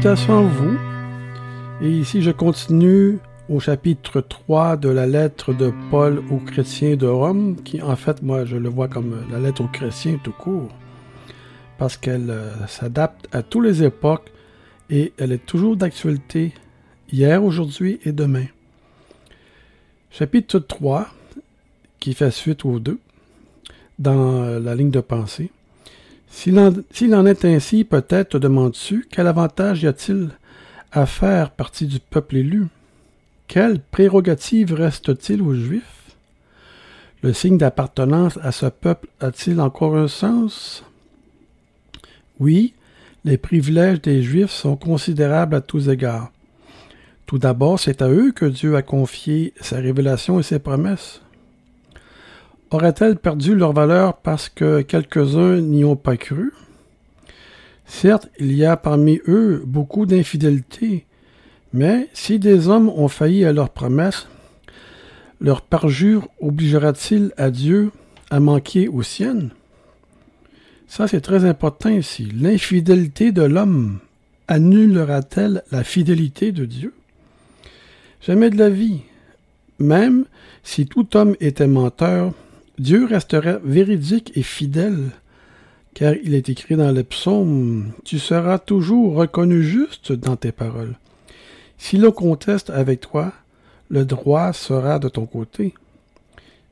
Salutations à vous. Et ici, je continue au chapitre 3 de la lettre de Paul aux chrétiens de Rome, qui en fait, moi, je le vois comme la lettre aux chrétiens tout court, parce qu'elle euh, s'adapte à toutes les époques et elle est toujours d'actualité hier, aujourd'hui et demain. Chapitre 3, qui fait suite aux deux, dans la ligne de pensée. S'il en, est ainsi, peut-être te demandes-tu, quel avantage y a-t-il à faire partie du peuple élu? Quelle prérogative reste-t-il aux Juifs? Le signe d'appartenance à ce peuple a-t-il encore un sens? Oui, les privilèges des Juifs sont considérables à tous égards. Tout d'abord, c'est à eux que Dieu a confié sa révélation et ses promesses. Auraient-elles perdu leur valeur parce que quelques-uns n'y ont pas cru? Certes, il y a parmi eux beaucoup d'infidélité, mais si des hommes ont failli à leurs promesses, leur parjure obligera-t-il à Dieu à manquer aux siennes? Ça, c'est très important ici. L'infidélité de l'homme annulera-t-elle la fidélité de Dieu? Jamais de la vie. Même si tout homme était menteur, Dieu resterait véridique et fidèle, car il est écrit dans les psaumes, Tu seras toujours reconnu juste dans tes paroles. Si l'on conteste avec toi, le droit sera de ton côté.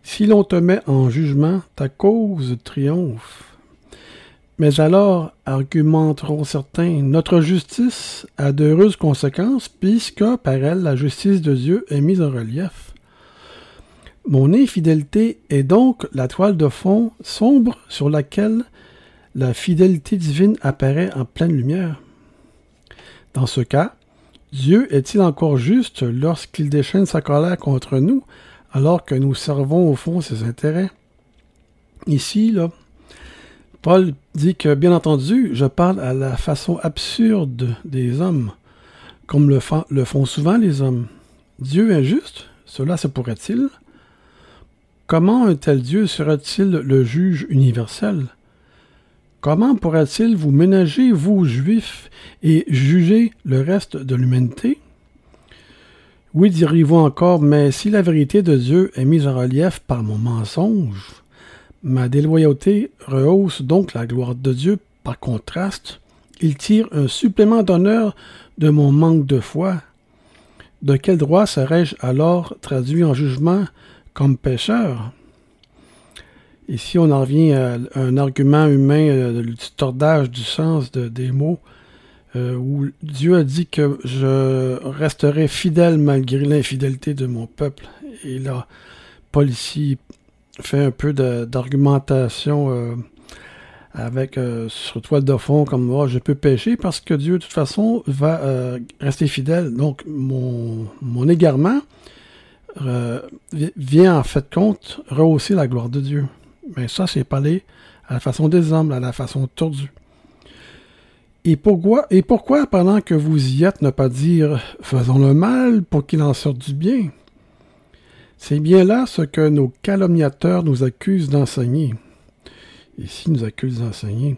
Si l'on te met en jugement, ta cause triomphe. Mais alors, argumenteront certains, notre justice a d'heureuses conséquences, puisque par elle la justice de Dieu est mise en relief. Mon infidélité est donc la toile de fond sombre sur laquelle la fidélité divine apparaît en pleine lumière. Dans ce cas, Dieu est-il encore juste lorsqu'il déchaîne sa colère contre nous alors que nous servons au fond ses intérêts? Ici, là, Paul dit que, bien entendu, je parle à la façon absurde des hommes, comme le, font souvent les hommes. Dieu est juste, cela se pourrait-il? Comment un tel Dieu serait-il le juge universel? Comment pourrait-il vous ménager, vous, juifs, et juger le reste de l'humanité? Oui, diriez-vous encore, mais si la vérité de Dieu est mise en relief par mon mensonge, ma déloyauté rehausse donc la gloire de Dieu par contraste, il tire un supplément d'honneur de mon manque de foi. De quel droit serais-je alors traduit en jugement comme pécheur. Ici, on en revient à un argument humain euh, du tordage du sens des mots, euh, où Dieu a dit que je resterai fidèle malgré l'infidélité de mon peuple. Et là, Paul ici fait un peu d'argumentation euh, avec sur toile de fond comme oh, je peux pécher parce que Dieu de toute façon va rester fidèle. Donc mon, mon égarement vient en fait compte rehausser la gloire de Dieu. Mais ça, c'est parler à la façon des hommes, à la façon tordue. Et pourquoi, et pourquoi, pendant que vous y êtes, ne pas dire faisons le mal pour qu'il en sorte du bien? C'est bien là ce que nos calomniateurs nous accusent d'enseigner. Ici, nous accusent d'enseigner.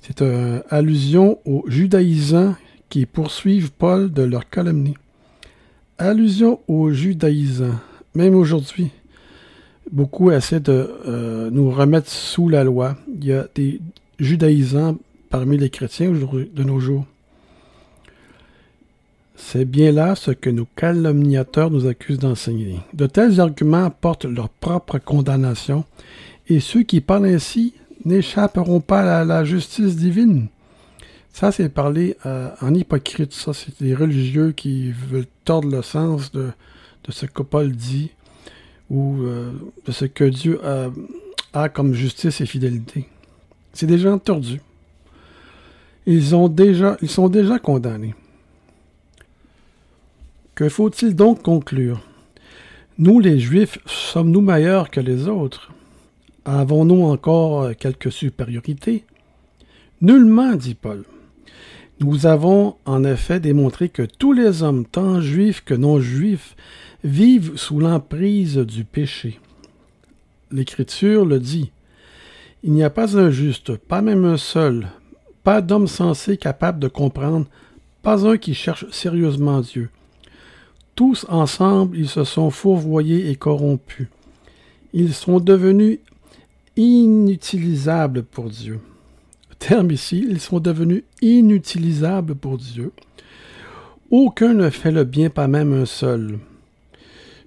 C'est une allusion aux judaïsants qui poursuivent Paul de leur calomnie. Allusion aux judaïsants. Même aujourd'hui, beaucoup essaient de euh, nous remettre sous la loi. Il y a des judaïsants parmi les chrétiens de nos jours. C'est bien là ce que nos calomniateurs nous accusent d'enseigner. De tels arguments apportent leur propre condamnation, et ceux qui parlent ainsi n'échapperont pas à la justice divine. Ça, c'est parler euh, en hypocrite. Ça, c'est des religieux qui veulent tordre le sens de, ce que Paul dit ou euh, de ce que Dieu a, comme justice et fidélité. C'est des gens tordus. Ils, ont déjà, ils sont déjà condamnés. Que faut-il donc conclure? Nous, les Juifs, sommes-nous meilleurs que les autres? Avons-nous encore quelque supériorité Nullement, dit Paul. Nous avons en effet démontré que tous les hommes, tant juifs que non juifs, vivent sous l'emprise du péché. L'Écriture le dit. Il n'y a pas un juste, pas même un seul, pas d'homme sensé capable de comprendre, pas un qui cherche sérieusement Dieu. Tous ensemble, ils se sont fourvoyés et corrompus. Ils sont devenus inutilisables pour Dieu. Terme ici, ils sont devenus inutilisables pour Dieu. Aucun ne fait le bien, pas même un seul.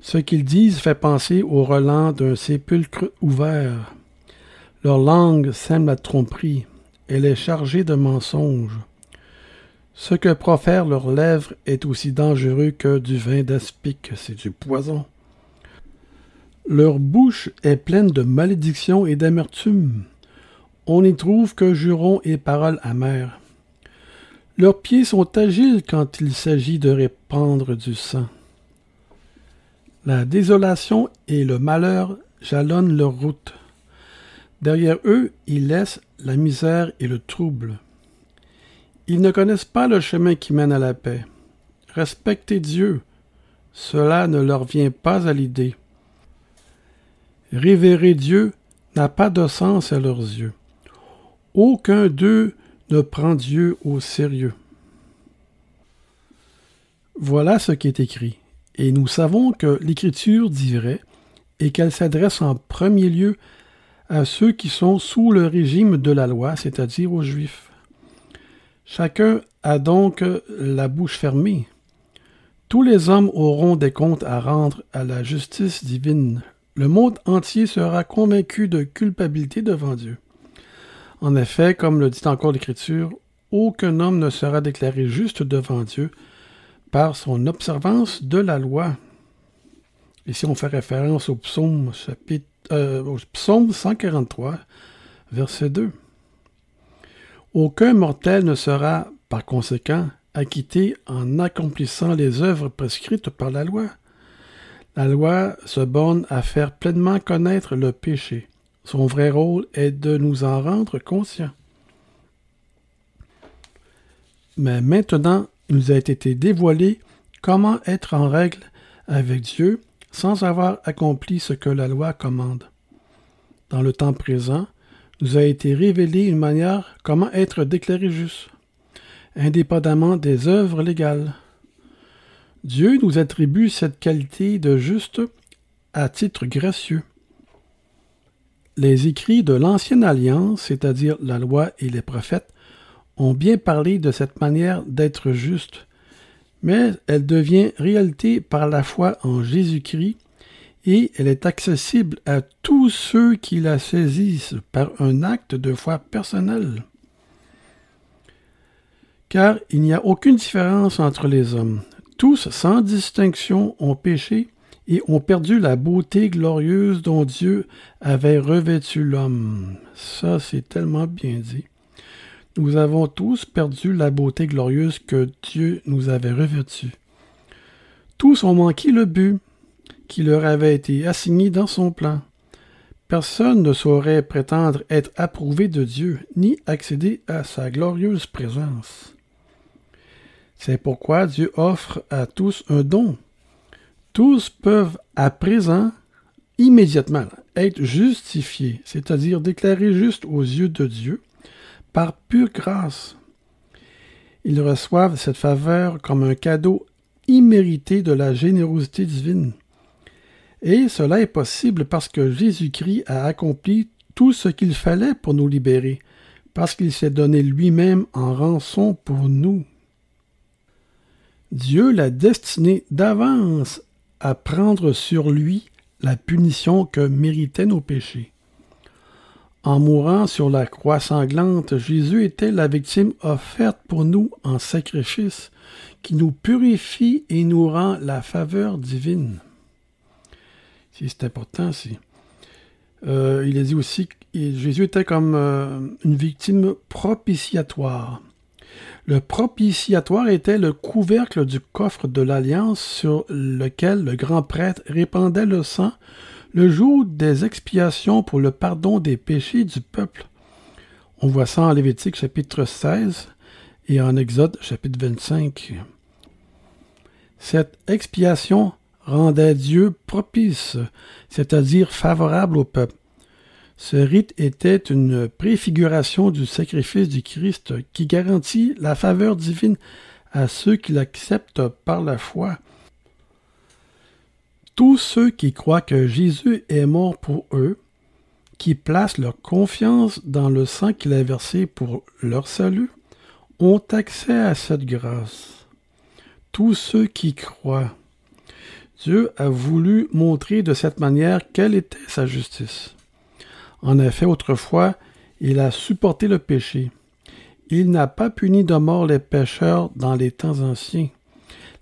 Ce qu'ils disent fait penser au relent d'un sépulcre ouvert. Leur langue sème la tromperie. Elle est chargée de mensonges. Ce que profèrent leurs lèvres est aussi dangereux que du vin d'aspic, c'est du poison. Leur bouche est pleine de malédictions et d'amertume. On n'y trouve que jurons et paroles amères. Leurs pieds sont agiles quand il s'agit de répandre du sang. La désolation et le malheur jalonnent leur route. Derrière eux, ils laissent la misère et le trouble. Ils ne connaissent pas le chemin qui mène à la paix. Respecter Dieu, cela ne leur vient pas à l'idée. Révérer Dieu n'a pas de sens à leurs yeux. Aucun d'eux ne prend Dieu au sérieux. Voilà ce qui est écrit. Et nous savons que l'Écriture dit vrai et qu'elle s'adresse en premier lieu à ceux qui sont sous le régime de la loi, c'est-à-dire aux Juifs. Chacun a donc la bouche fermée. Tous les hommes auront des comptes à rendre à la justice divine. Le monde entier sera convaincu de culpabilité devant Dieu. En effet, comme le dit encore l'Écriture, aucun homme ne sera déclaré juste devant Dieu par son observance de la loi. Ici, on fait référence au psaume, chapitre, euh, au psaume 143, verset 2. Aucun mortel ne sera, par conséquent, acquitté en accomplissant les œuvres prescrites par la loi. La loi se borne à faire pleinement connaître le péché. Son vrai rôle est de nous en rendre conscients. Mais maintenant, il nous a été dévoilé comment être en règle avec Dieu sans avoir accompli ce que la loi commande. Dans le temps présent, nous a été révélé une manière comment être déclaré juste, indépendamment des œuvres légales. Dieu nous attribue cette qualité de juste à titre gracieux. Les écrits de l'Ancienne Alliance, c'est-à-dire la loi et les prophètes, ont bien parlé de cette manière d'être juste, mais elle devient réalité par la foi en Jésus-Christ et elle est accessible à tous ceux qui la saisissent par un acte de foi personnel. Car il n'y a aucune différence entre les hommes. Tous, sans distinction, ont péché et ont perdu la beauté glorieuse dont Dieu avait revêtu l'homme. Ça, c'est tellement bien dit. Nous avons tous perdu la beauté glorieuse que Dieu nous avait revêtue. Tous ont manqué le but qui leur avait été assigné dans son plan. Personne ne saurait prétendre être approuvé de Dieu, ni accéder à sa glorieuse présence. C'est pourquoi Dieu offre à tous un don. Tous peuvent à présent, immédiatement, être justifiés, c'est-à-dire déclarés justes aux yeux de Dieu, par pure grâce. Ils reçoivent cette faveur comme un cadeau immérité de la générosité divine. Et cela est possible parce que Jésus-Christ a accompli tout ce qu'il fallait pour nous libérer, parce qu'il s'est donné lui-même en rançon pour nous. Dieu l'a destiné d'avance à prendre sur lui la punition que méritaient nos péchés. En mourant sur la croix sanglante, Jésus était la victime offerte pour nous en sacrifice, qui nous purifie et nous rend la faveur divine. C'est important, si. Euh, il a dit aussi que Jésus était comme euh, une victime propitiatoire. Le propitiatoire était le couvercle du coffre de l'alliance sur lequel le grand prêtre répandait le sang le jour des expiations pour le pardon des péchés du peuple. On voit ça en Lévitique chapitre 16 et en Exode chapitre 25. Cette expiation rendait Dieu propice, c'est-à-dire favorable au peuple. Ce rite était une préfiguration du sacrifice du Christ qui garantit la faveur divine à ceux qui l'acceptent par la foi. Tous ceux qui croient que Jésus est mort pour eux, qui placent leur confiance dans le sang qu'il a versé pour leur salut, ont accès à cette grâce. Tous ceux qui croient. Dieu a voulu montrer de cette manière quelle était sa justice. En effet, autrefois, il a supporté le péché. Il n'a pas puni de mort les pécheurs dans les temps anciens,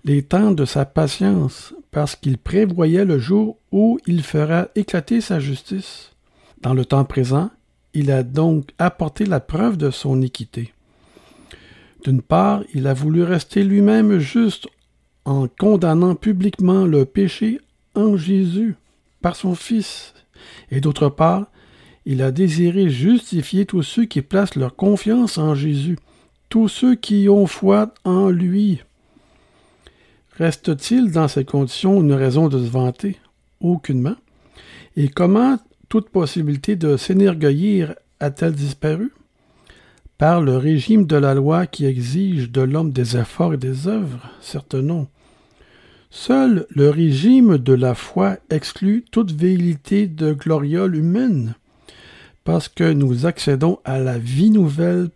les temps de sa patience, parce qu'il prévoyait le jour où il fera éclater sa justice. Dans le temps présent, il a donc apporté la preuve de son équité. D'une part, il a voulu rester lui-même juste en condamnant publiquement le péché en Jésus par son Fils, et d'autre part, il a désiré justifier tous ceux qui placent leur confiance en Jésus, tous ceux qui ont foi en lui. Reste-t-il dans ces conditions une raison de se vanter? Aucunement. Et comment toute possibilité de s'énergueillir a-t-elle disparu? Par le régime de la loi qui exige de l'homme des efforts et des œuvres? Certes non. Seul le régime de la foi exclut toute vérité de gloriole humaine parce que nous accédons à la vie nouvelle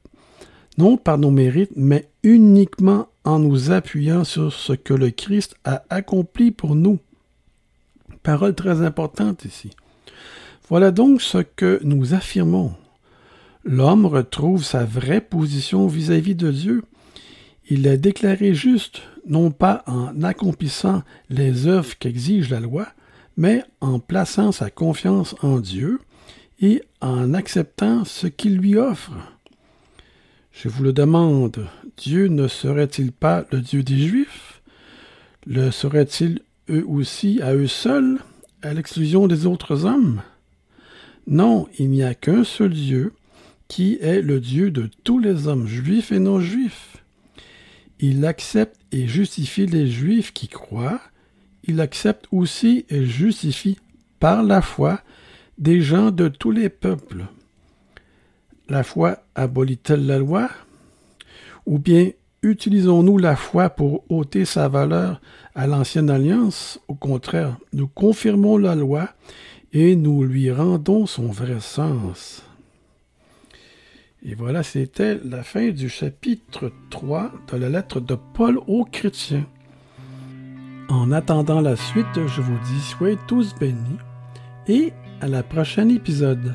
non par nos mérites, mais uniquement en nous appuyant sur ce que le Christ a accompli pour nous. Parole très importante ici. Voilà donc ce que nous affirmons. L'homme retrouve sa vraie position vis-à-vis de Dieu. Il est déclaré juste, non pas en accomplissant les œuvres qu'exige la loi, mais en plaçant sa confiance en Dieu, et en acceptant ce qu'il lui offre. Je vous le demande, Dieu ne serait-il pas le Dieu des Juifs? Le serait-il eux aussi à eux seuls, à l'exclusion des autres hommes? Non, il n'y a qu'un seul Dieu, qui est le Dieu de tous les hommes, juifs et non juifs. Il accepte et justifie les juifs qui croient, il accepte aussi et justifie par la foi des gens de tous les peuples. La foi abolit-elle la loi? Ou bien utilisons-nous la foi pour ôter sa valeur à l'ancienne alliance? Au contraire, nous confirmons la loi et nous lui rendons son vrai sens. Et voilà, c'était la fin du chapitre 3 de la lettre de Paul aux chrétiens. En attendant la suite, je vous dis soyez tous bénis et à la prochaine épisode.